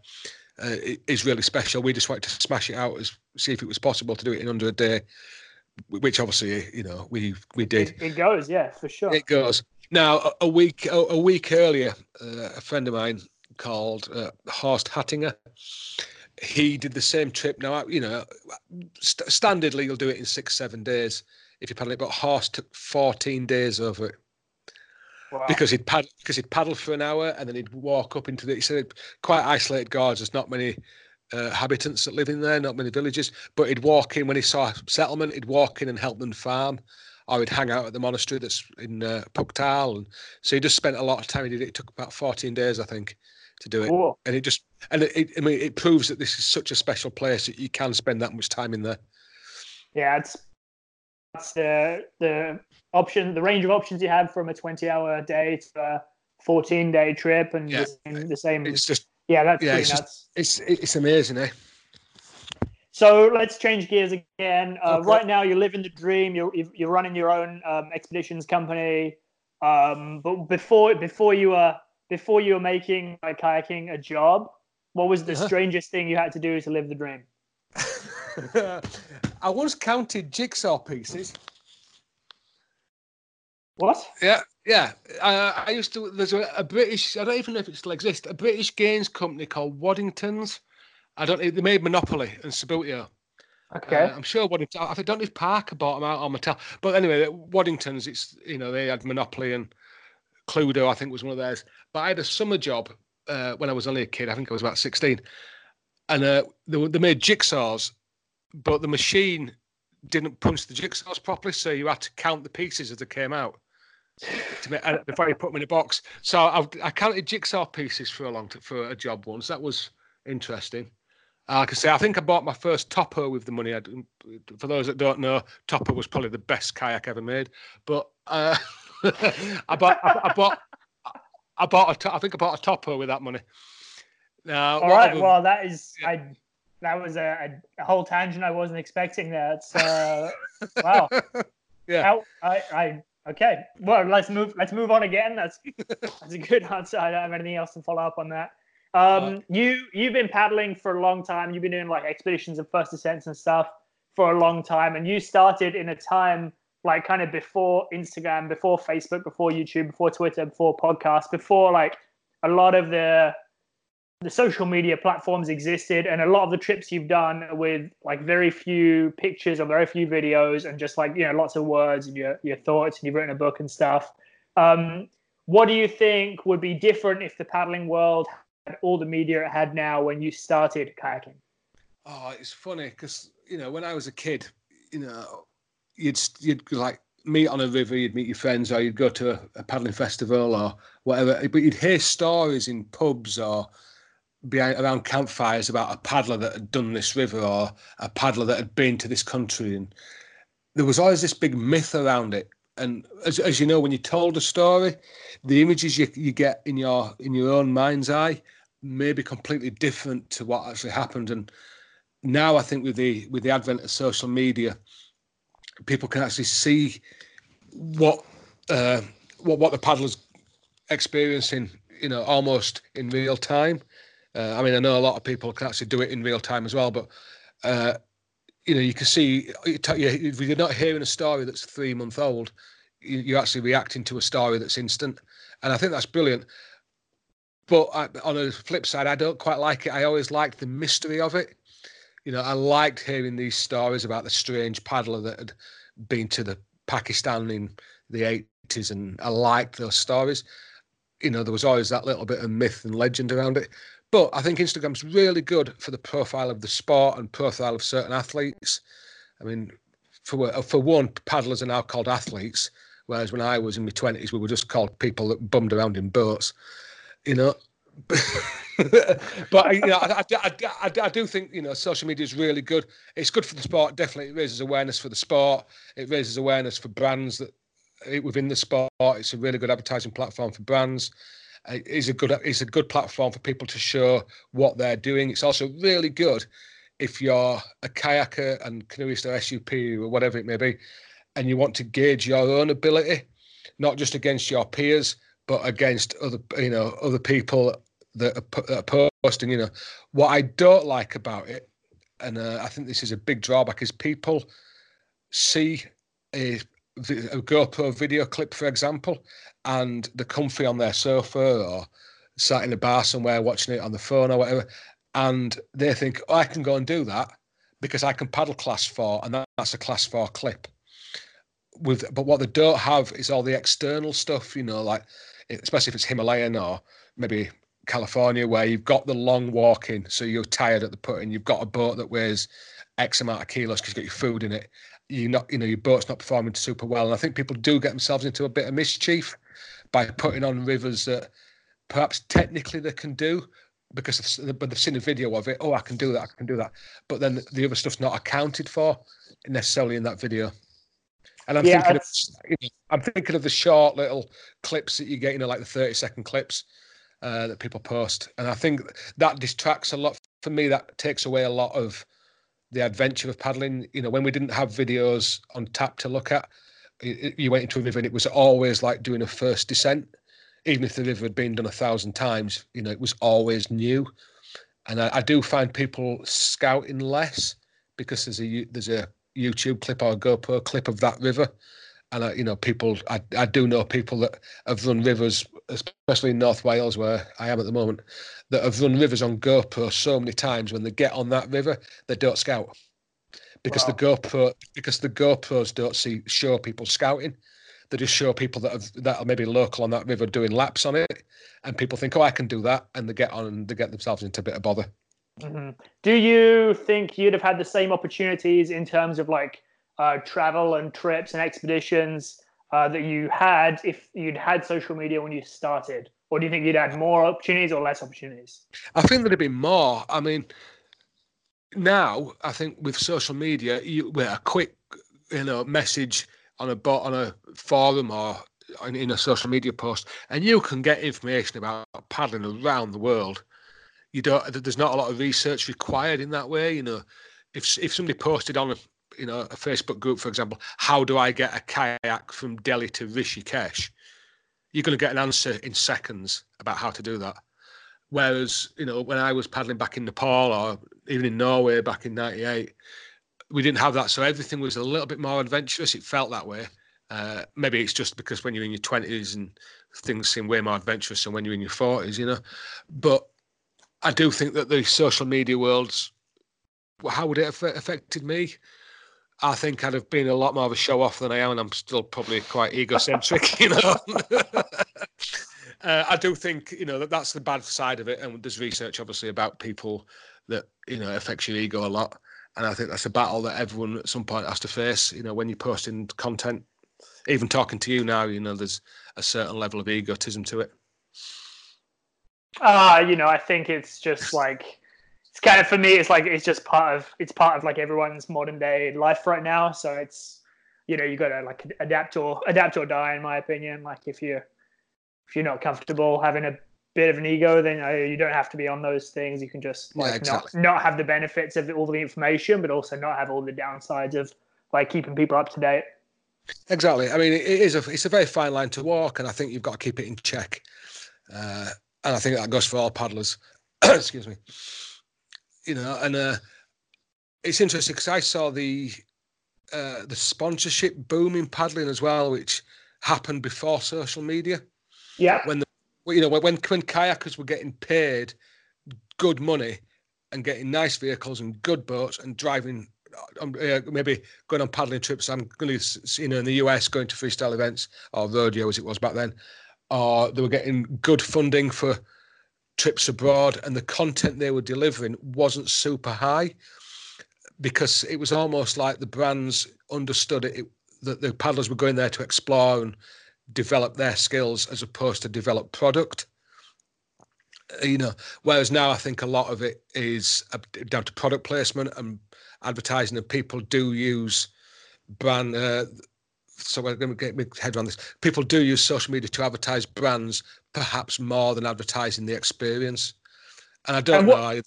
S2: uh, is really special. We just wanted to smash it out, as see if it was possible to do it in under a day, which obviously, you know, we we did.
S1: It, it goes, yeah, for sure.
S2: It goes. Now, a week a week earlier, uh, a friend of mine called uh, Horst Hattinger. He did the same trip. Now, you know, st- standardly you'll do it in six seven days if you paddle it, but Horst took fourteen days over it. Wow. Because he'd pad because he'd paddle for an hour and then he'd walk up into the he said quite isolated guards. There's not many uh, habitants that live in there, not many villages. But he'd walk in when he saw a settlement. He'd walk in and help them farm. I would hang out at the monastery that's in uh, Phuktal, and so he just spent a lot of time. He did it. it took about 14 days, I think, to do it, cool. and it just and it, it, I mean, it proves that this is such a special place that you can spend that much time in there.
S1: Yeah, it's that's the the option, the range of options you have from a 20-hour day to a 14-day trip, and yeah. the, same, the same.
S2: It's just
S1: yeah, that's
S2: yeah, it's
S1: nuts.
S2: Just, it's it's amazing, eh?
S1: So let's change gears again. Uh, okay. Right now, you're living the dream. You're you're running your own um, expeditions company. Um, but before before you were before you were making like kayaking a job, what was the uh-huh. strangest thing you had to do to live the dream? [LAUGHS]
S2: I once counted jigsaw pieces.
S1: What?
S2: Yeah, yeah. Uh, I used to. There's a, a, British. I don't even know if it still exists. A British games company called Waddingtons I don't. They made Monopoly and Subbuteo,
S1: Okay.
S2: Uh, I'm sure Waddington. I don't know if Parker bought them out or Mattel, but anyway, Waddingtons. It's you know they had Monopoly and Cluedo. I think was one of theirs. But I had a summer job uh, when I was only a kid. I think I was about 16, and uh, they, they made jigsaws, but the machine didn't punch the jigsaws properly, so you had to count the pieces as they came out to make, uh, before you put them in a box. So I, I counted jigsaw pieces for a long for a job once. That was interesting. Uh, like I say, I think I bought my first topper with the money. I, for those that don't know, topper was probably the best kayak ever made. But uh, [LAUGHS] I bought, I, I, bought, I bought a, I think I bought a topper with that money.
S1: Now, all right. Other, well, that is, yeah. I, that was a, a, whole tangent I wasn't expecting. That. Uh, wow. [LAUGHS]
S2: Yeah.
S1: I, I, okay. Well, let's move. Let's move on again. That's that's a good [LAUGHS] answer. I don't have anything else to follow up on that. Um, you you've been paddling for a long time. You've been doing like expeditions and first ascents and stuff for a long time, and you started in a time like kind of before Instagram, before Facebook, before YouTube, before Twitter, before podcasts, before like a lot of the the social media platforms existed, and a lot of the trips you've done with like very few pictures or very few videos, and just like you know lots of words and your your thoughts, and you've written a book and stuff. Um, what do you think would be different if the paddling world all the media it had now when you started kayaking?
S2: Oh, it's funny because you know when I was a kid, you know, you'd you'd like meet on a river, you'd meet your friends, or you'd go to a, a paddling festival or whatever. But you'd hear stories in pubs or behind around campfires about a paddler that had done this river or a paddler that had been to this country, and there was always this big myth around it. And as, as you know, when you told a story, the images you, you get in your in your own mind's eye maybe completely different to what actually happened. And now I think with the with the advent of social media, people can actually see what uh, what what the paddlers experiencing, you know, almost in real time. Uh, I mean, I know a lot of people can actually do it in real time as well, but uh, you know, you can see if you're not hearing a story that's three month old, you're actually reacting to a story that's instant, and I think that's brilliant. But I, on the flip side, I don't quite like it. I always liked the mystery of it. You know, I liked hearing these stories about the strange paddler that had been to the Pakistan in the 80s, and I liked those stories. You know, there was always that little bit of myth and legend around it. But I think Instagram's really good for the profile of the sport and profile of certain athletes. I mean, for uh, for one, paddlers are now called athletes, whereas when I was in my twenties, we were just called people that bummed around in boats you know. but [LAUGHS] you know, I, I, I, I, do think you know social media is really good. It's good for the sport. Definitely, it raises awareness for the sport. It raises awareness for brands that eh, within the sport. It's a really good advertising platform for brands. It's a good it's a good platform for people to show what they're doing. It's also really good if you're a kayaker and canoeist or SUP or whatever it may be, and you want to gauge your own ability, not just against your peers, but against other you know other people that are, that are posting. You know what I don't like about it, and uh, I think this is a big drawback, is people see a, a GoPro video clip, for example, and they're comfy on their sofa or sat in a bar somewhere watching it on the phone or whatever, and they think, oh, I can go and do that because I can paddle class four, and that's a class four clip. With but what they don't have is all the external stuff, you know, like especially if it's Himalayan or maybe California, where you've got the long walking, so you're tired at the putting. you've got a boat that weighs X amount of kilos because you've got your food in it. You're not, you know, your boat's not performing super well, and I think people do get themselves into a bit of mischief by putting on rivers that perhaps technically they can do because but they've seen a video of it. Oh, I can do that. I can do that. But then the other stuff's not accounted for necessarily in that video. And I'm yeah, thinking, of, you know, I'm thinking of the short little clips that you get, you know, like the 30 second clips uh, that people post, and I think that distracts a lot. For me, that takes away a lot of the adventure of paddling. You know, when we didn't have videos on tap to look at, you went into a river and it was always like doing a first descent. Even if the river had been done a thousand times, you know, it was always new. And I, I do find people scouting less because there's a there's a YouTube clip or a GoPro clip of that river. And I, you know, people, I, I do know people that have run rivers, especially in North Wales, where I am at the moment, that have run rivers on GoPro so many times. When they get on that river, they don't scout because wow. the GoPro because the GoPros don't see show people scouting. They just show people that have, that are maybe local on that river doing laps on it, and people think, oh, I can do that, and they get on and they get themselves into a bit of bother.
S1: Mm-hmm. Do you think you'd have had the same opportunities in terms of like uh, travel and trips and expeditions uh, that you had if you'd had social media when you started? Or do you think you'd had more opportunities or less opportunities?
S2: I think there'd have been more. I mean, now I think with social media, you with a quick, you know, message on a bot on a forum or in a social media post, and you can get information about paddling around the world. You don't. There's not a lot of research required in that way. You know, if if somebody posted on a you know a Facebook group, for example, how do I get a kayak from Delhi to Rishikesh? You're going to get an answer in seconds about how to do that. Whereas, you know, when I was paddling back in Nepal or even in Norway back in '98, we didn't have that. So everything was a little bit more adventurous. It felt that way. Uh, maybe it's just because when you're in your 20s and things seem way more adventurous than when you're in your 40s, you know. But I do think that the social media world's how would it have affected me? I think I'd have been a lot more of a show off than I am, and I'm still probably quite egocentric, [LAUGHS] you know. uh, I do think you know that that's the bad side of it, and there's research obviously about people that you know affects your ego a lot, and I think that's a battle that everyone at some point has to face. You know, when you're posting content, even talking to you now, you know, there's a certain level of egotism to it.
S1: Ah, uh, you know, I think it's just [LAUGHS] like it's kind of for me. It's like it's just part of it's part of like everyone's modern day life right now. So it's you know you got to like adapt or adapt or die, in my opinion. Like if you if you're not comfortable having a bit of an ego, then uh, you don't have to be on those things. You can just like yeah, exactly. not not have the benefits of all the information, but also not have all the downsides of like keeping people up to date.
S2: Exactly. I mean, it is a it's a very fine line to walk, and I think you've got to keep it in check. Uh, and I think that goes for all paddlers. [CLEARS THROAT] Excuse me. You know, and uh, it's interesting because I saw the uh, the sponsorship boom in paddling as well, which happened before social media.
S1: Yeah.
S2: When the you know when when kayakers were getting paid good money and getting nice vehicles and good boats and driving um, uh, maybe going on paddling trips. I'm going to, you know, in the US, going to freestyle events or rodeo as it was back then, they were getting good funding for trips abroad, and the content they were delivering wasn't super high because it was almost like the brands understood it, it that the paddlers were going there to explore and develop their skills as opposed to develop product. You know whereas now i think a lot of it is down to product placement and advertising and people do use brand uh, so we're going to get my head around this. People do use social media to advertise brands perhaps more than advertising the experience. And i don't and what, know I,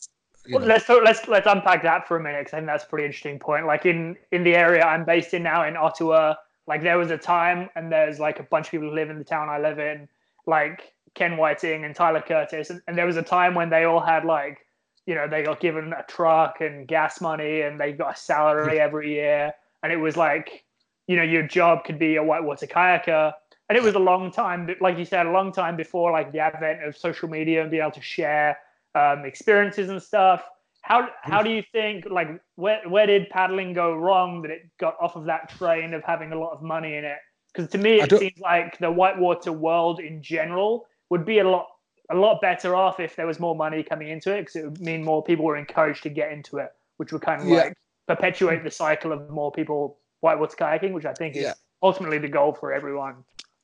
S1: well, let's let's let's unpack that for a minute because I think that's a pretty interesting point. Like in in the area I'm based in now in Ottawa, like there was a time, and there's like a bunch of people who live in the town I live in, like Ken Whiting and Tyler Curtis, and, and there was a time when they all had like, you know, they got given a truck and gas money, and they got a salary hmm. every year, and it was like, you know, your job could be a whitewater kayaker, and it was a long time, like you said, a long time before like the advent of social media and being able to share um, experiences and stuff. How how do you think like where where did paddling go wrong that it got off of that train of having a lot of money in it? Because to me, it seems like the whitewater world in general would be a lot a lot better off if there was more money coming into it because it would mean more people were encouraged to get into it, which would kind of yeah. like perpetuate the cycle of more people whitewater kayaking, which I think is ultimately the goal for everyone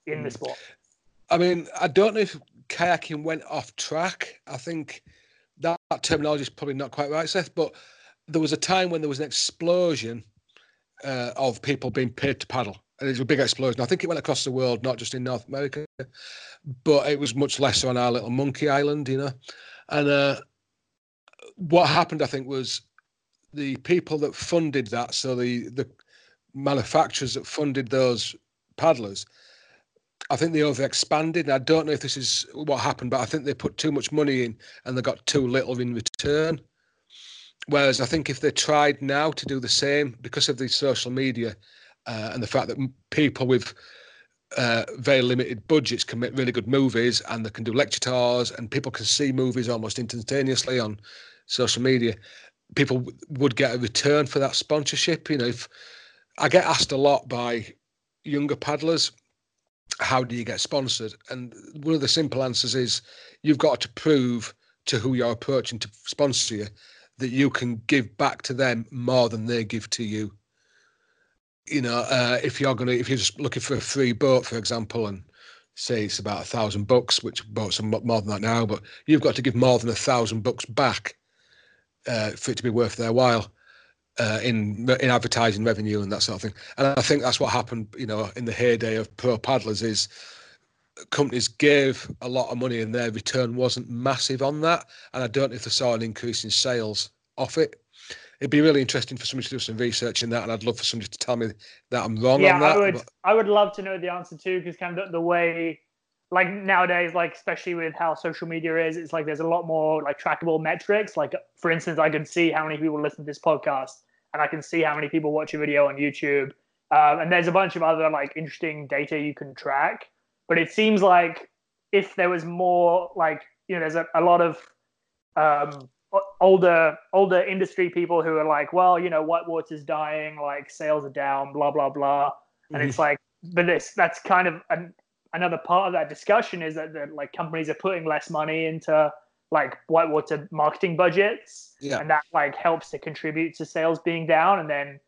S1: in the mm. sport.
S2: I mean, I don't know if kayaking went off track. I think that, that terminology is probably not quite right, Seth, but there was a time when there was an explosion uh, of people being paid to paddle. And it was a big explosion. I think it went across the world, not just in North America, but it was much less on our little monkey island, you know. And uh, what happened, I think, was the people that funded that, so the the manufacturers that funded those paddlers, I think they overexpanded. And I don't know if this is what happened, but I think they put too much money in and they got too little in return. Whereas I think if they tried now to do the same, because of the social media uh, and the fact that people with uh, very limited budgets can make really good movies and they can do lecture tours and people can see movies almost instantaneously on social media. people would get a return for that sponsorship. You know, if I get asked a lot by younger paddlers, how do you get sponsored? And one of the simple answers is you've got to prove to who you're approaching to sponsor you that you can give back to them more than they give to you. You know, uh, if you're gonna if you're just looking for a free boat, for example, and say it's about a thousand bucks, which boats are more than that now, but you've got to give more than a thousand bucks back uh, for it to be worth their while uh, in in advertising revenue and that sort of thing. And I think that's what happened, you know, in the heyday of pro paddlers is companies gave a lot of money and their return wasn't massive on that. And I don't know if they saw an increase in sales off it. It'd be really interesting for somebody to do some research in that, and I'd love for somebody to tell me that I'm wrong
S1: yeah,
S2: on that.
S1: I would,
S2: but...
S1: I would love to know the answer too, because kind of the, the way, like nowadays, like especially with how social media is, it's like there's a lot more like trackable metrics. Like for instance, I can see how many people listen to this podcast, and I can see how many people watch a video on YouTube, um, and there's a bunch of other like interesting data you can track. But it seems like if there was more like you know, there's a, a lot of um, older older industry people who are like, well, you know, Whitewater's dying, like sales are down, blah blah blah, and mm-hmm. it's like, but this that's kind of an, another part of that discussion is that, that like companies are putting less money into like Whitewater marketing budgets,
S2: yeah.
S1: and that like helps to contribute to sales being down, and then.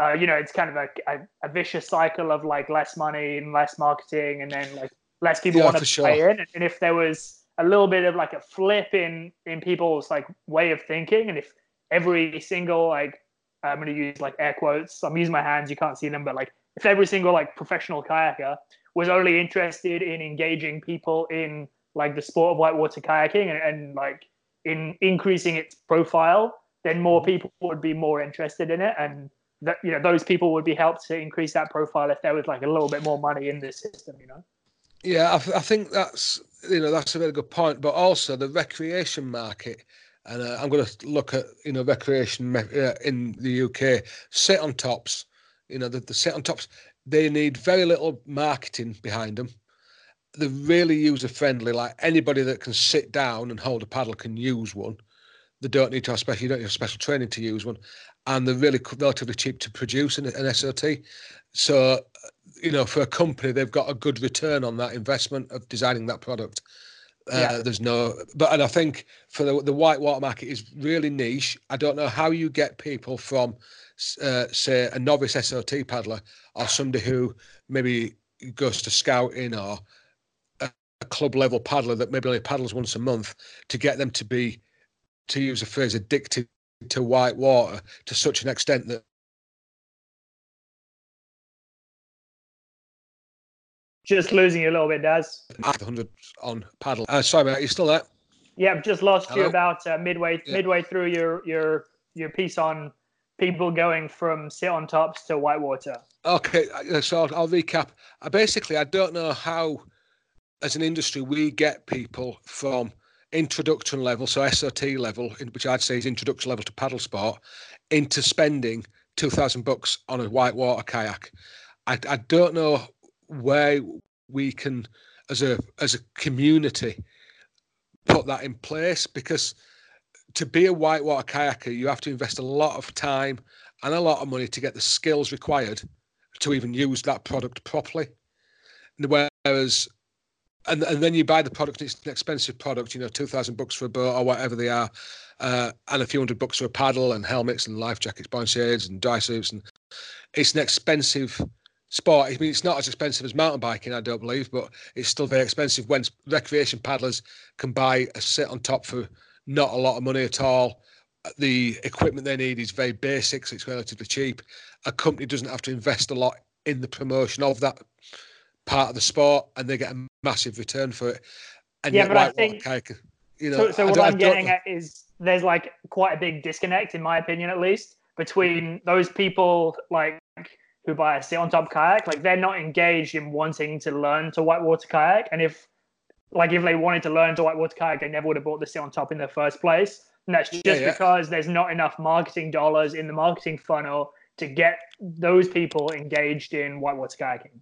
S1: Uh, you know, it's kind of a, a, a, vicious cycle of like less money and less marketing, and then like less people yeah, want to
S2: sure.
S1: pay in. And if there was a little bit of like a flip in in people's like way of thinking, and if every single like I'm going to use like air quotes, I'm using my hands, you can't see them, but like if every single like professional kayaker was only interested in engaging people in like the sport of whitewater kayaking and, and like in increasing its profile, then more mm-hmm. people would be more interested in it and that you know those people would be helped to increase that profile if there was like a little bit more money in the system you know
S2: yeah, I, I, think that's you know that's a very good point. But also the recreation market, and uh, I'm going to look at you know recreation uh, in the UK. Sit on tops, you know the, the sit on tops. They need very little marketing behind them. They're really user friendly. Like anybody that can sit down and hold a paddle can use one. They don't need to have special. You don't need special training to use one, and they're really relatively cheap to produce an, an SOT. So you know, for a company, they've got a good return on that investment of designing that product. Uh, yeah. There's no, but and I think for the the whitewater market is really niche. I don't know how you get people from, uh, say, a novice SOT paddler or somebody who maybe goes to scouting or club level paddler that maybe only paddles once a month to get them to be, to use a phrase, addicted to white water to such an extent that
S1: Just losing you a little bit, Daz.
S2: 100 on paddle. Uh, sorry, mate, you still there?
S1: Yeah, I've just lost Hello? you about uh, midway yeah. midway through your your your piece on people going from sit on tops to whitewater.
S2: Okay, uh, so I'll, I'll recap. Uh, basically, I don't know how, as an industry, we get people from introduction level, so SOT level, which I'd say is introduction level to paddle sport, into spending two thousand bucks on a whitewater kayak. I, I don't know where we can, as a as a community, put that in place because to be a whitewater kayaker, you have to invest a lot of time and a lot of money to get the skills required to even use that product properly. Whereas, and, and then you buy the product, it's an expensive product, you know, 2000 bucks for a boat or whatever they are, uh, and a few hundred bucks for a paddle and helmets and life jackets, buoyancy aids and dry suits. And it's an expensive sport. I mean, it's not as expensive as mountain biking, I don't believe, but it's still very expensive when recreation paddlers can buy a sit on top for not a lot of money at all. The equipment they need is very basic, so it's relatively cheap. A company doesn't have to invest a lot in the promotion of that part of the sport, and they get a massive return for it.
S1: And yeah, but I think kayak, you know. So, so what I'm getting at is there's like quite a big disconnect, in my opinion, at least, between those people like who buy a sit on top kayak, like they're not engaged in wanting to learn to whitewater kayak. And if like if they wanted to learn to whitewater kayak, they never would have bought the sit on top in the first place. And that's just yeah, yeah. because there's not enough marketing dollars in the marketing funnel to get those people engaged in whitewater kayaking.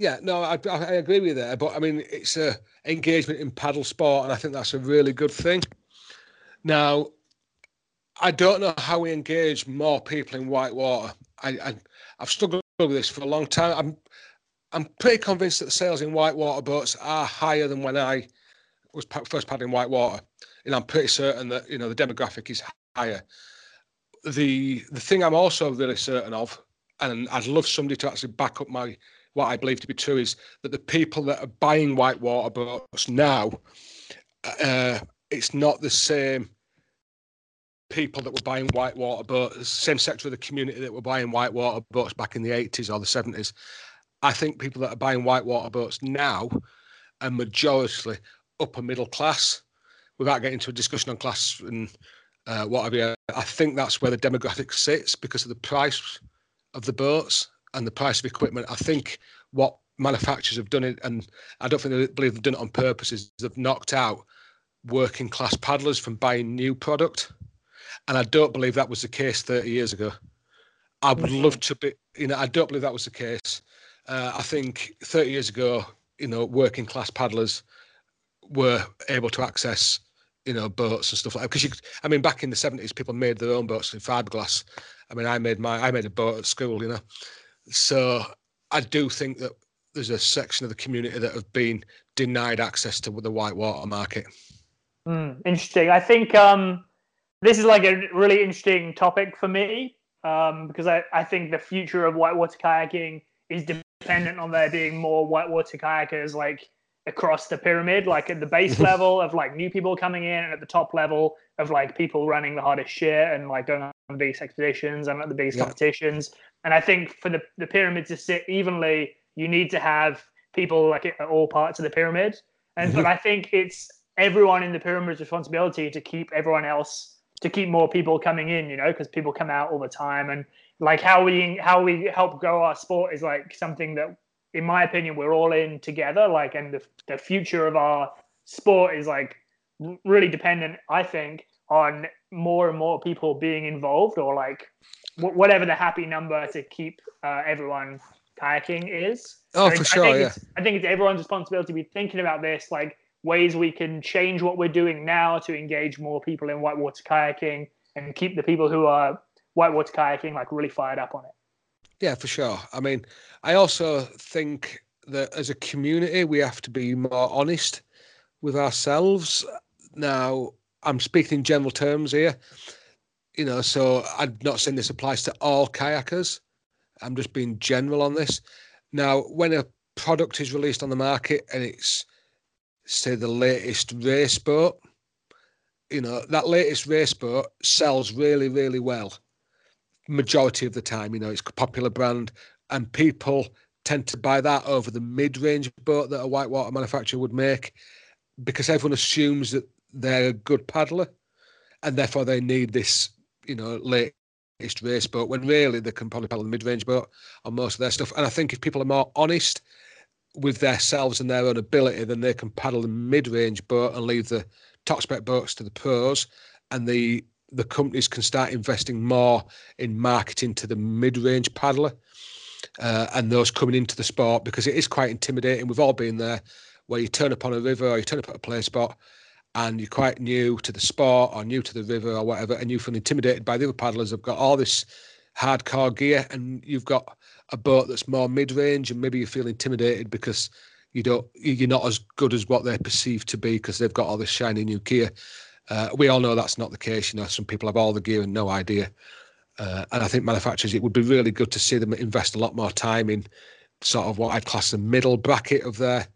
S2: Yeah, no, I, I agree with you there. But I mean, it's a engagement in paddle sport, and I think that's a really good thing. Now, I don't know how we engage more people in whitewater. I, I I've struggled with this for a long time. I'm I'm pretty convinced that the sales in whitewater boats are higher than when I was first paddling whitewater. And I'm pretty certain that you know the demographic is higher. The the thing I'm also really certain of, and I'd love somebody to actually back up my what I believe to be true, is that the people that are buying whitewater boats now, uh, it's not the same people that were buying whitewater boats, same sector of the community that were buying whitewater boats back in the 80s or the 70s. I think people that are buying whitewater boats now are majority upper middle class. Without getting into a discussion on class and uh, what have you, I think that's where the demographic sits because of the price of the boats and the price of equipment. I think what manufacturers have done it, and I don't think they believe they've done it on purpose, is they've knocked out working class paddlers from buying new product. And I don't believe that was the case 30 years ago. I would love to be, you know, I don't believe that was the case. Uh, I think 30 years ago, you know, working class paddlers were able to access, you know, boats and stuff like that. Because you, I mean, back in the 70s, people made their own boats in fiberglass. I mean, I made my, I made a boat at school, you know. So I do think that there's a section of the community that have been denied access to the whitewater market.
S1: Mm, interesting. I think um, this is like a really interesting topic for me um, because I, I think the future of whitewater kayaking is dependent on there being more whitewater kayakers like across the pyramid, like at the base [LAUGHS] level of like new people coming in, and at the top level of like people running the hardest shit and like going the biggest expeditions and at the biggest yeah. competitions. And I think for the, the pyramid to sit evenly, you need to have people like at all parts of the pyramid. And but mm-hmm. I think it's everyone in the pyramid's responsibility to keep everyone else to keep more people coming in, you know, because people come out all the time and like how we how we help grow our sport is like something that in my opinion we're all in together like and the, the future of our sport is like really dependent i think on more and more people being involved or like whatever the happy number to keep uh, everyone kayaking is.
S2: Oh, for sure.
S1: I
S2: think, yeah.
S1: I think it's everyone's responsibility to be thinking about this, like ways we can change what we're doing now to engage more people in whitewater kayaking and keep the people who are whitewater kayaking like really fired up on it.
S2: Yeah, for sure. I mean, I also think that as a community, we have to be more honest with ourselves. Now, I'm speaking in general terms here you know, so I'm not saying this applies to all kayakers. I'm just being general on this. Now, when a product is released on the market and it's, say, the latest race boat, you know, that latest race boat sells really, really well. Majority of the time, you know, it's a popular brand, and people tend to buy that over the mid-range boat that a whitewater manufacturer would make because everyone assumes that they're a good paddler and therefore they need this you know, latest race boat when really they can probably paddle the mid range boat on most of their stuff. And I think if people are more honest with themselves and their own ability, then they can paddle the mid range boat and leave the top spec boats to the pros. And the the companies can start investing more in marketing to the mid range paddler uh, and those coming into the sport because it is quite intimidating. We've all been there where you turn up on a river or you turn up at a play spot and you're quite new to the sport or new to the river or whatever, and you feel intimidated by the other paddlers have got all this hardcore gear, and you've got a boat that's more mid-range, and maybe you feel intimidated because you don't you're not as good as what they're perceived to be because they've got all this shiny new gear. Uh, we all know that's not the case. You know, some people have all the gear and no idea. Uh, and I think manufacturers, it would be really good to see them invest a lot more time in sort of what I'd class the middle bracket of their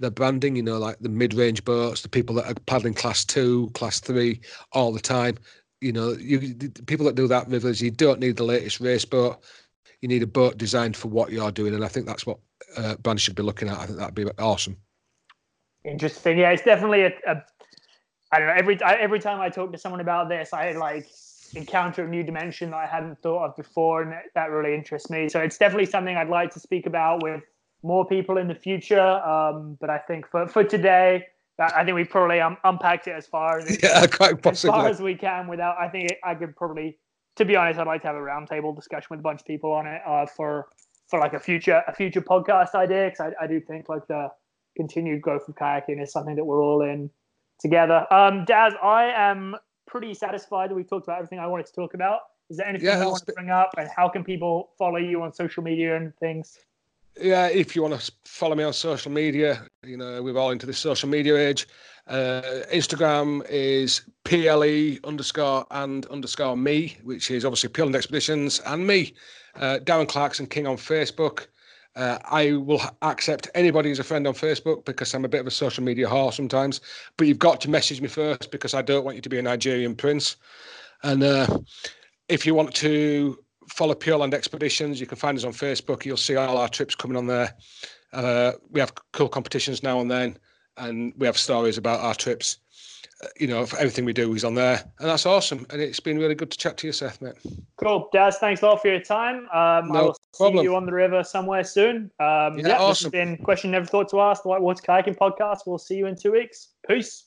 S2: the branding, you know, like the mid-range boats, the people that are paddling class two, class three all the time. You know, you people that do that rivers, you don't need the latest race boat. You need a boat designed for what you're doing, and I think that's what uh, brands should be looking at. I think that'd be awesome.
S1: Interesting. Yeah, it's definitely a. a I don't know. Every every time I talk to someone about this, I like encounter a new dimension that I hadn't thought of before, and that really interests me. So it's definitely something I'd like to speak about with more people in the future. Um, but I think for, for today, I think we probably um, unpacked it as far as [LAUGHS]
S2: yeah, quite possibly.
S1: as far as we can. Without, I think I could probably, to be honest, I'd like to have a roundtable discussion with a bunch of people on it uh, for for like a future a future podcast idea. Because I, I do think like the continued growth of kayaking is something that we're all in together. Um, Daz, I am pretty satisfied that we've talked about everything I wanted to talk about. Is there anything
S2: Yeah,
S1: you want to bring up, and how can people follow you on social media and things?
S2: Yeah, if you want to follow me on social media, you know, we're all into this social media age. Uh, Instagram is ple underscore and underscore me, which is obviously Pure Land Expeditions and me, uh, Darren Clarkson King on Facebook. Uh, I will accept anybody as a friend on Facebook because I'm a bit of a social media whore sometimes. But you've got to message me first because I don't want you to be a Nigerian prince. And uh, if you want to follow Pure Land Expeditions, you can find us on Facebook. You'll see all our trips coming on there. Uh, we have cool competitions now and then, and we have stories about our trips. Uh, you know, for everything we do is on there, and that's awesome. And it's been really good to chat to you, Seth, mate.
S1: Cool, Daz. Thanks a lot for your time. Um, I
S2: No
S1: will
S2: problem.
S1: see you on the river somewhere soon. Um,
S2: Yeah,
S1: yeah, this has
S2: awesome.
S1: been question never thought to ask the Whitewater Kayaking podcast. We'll see you in two weeks. Peace.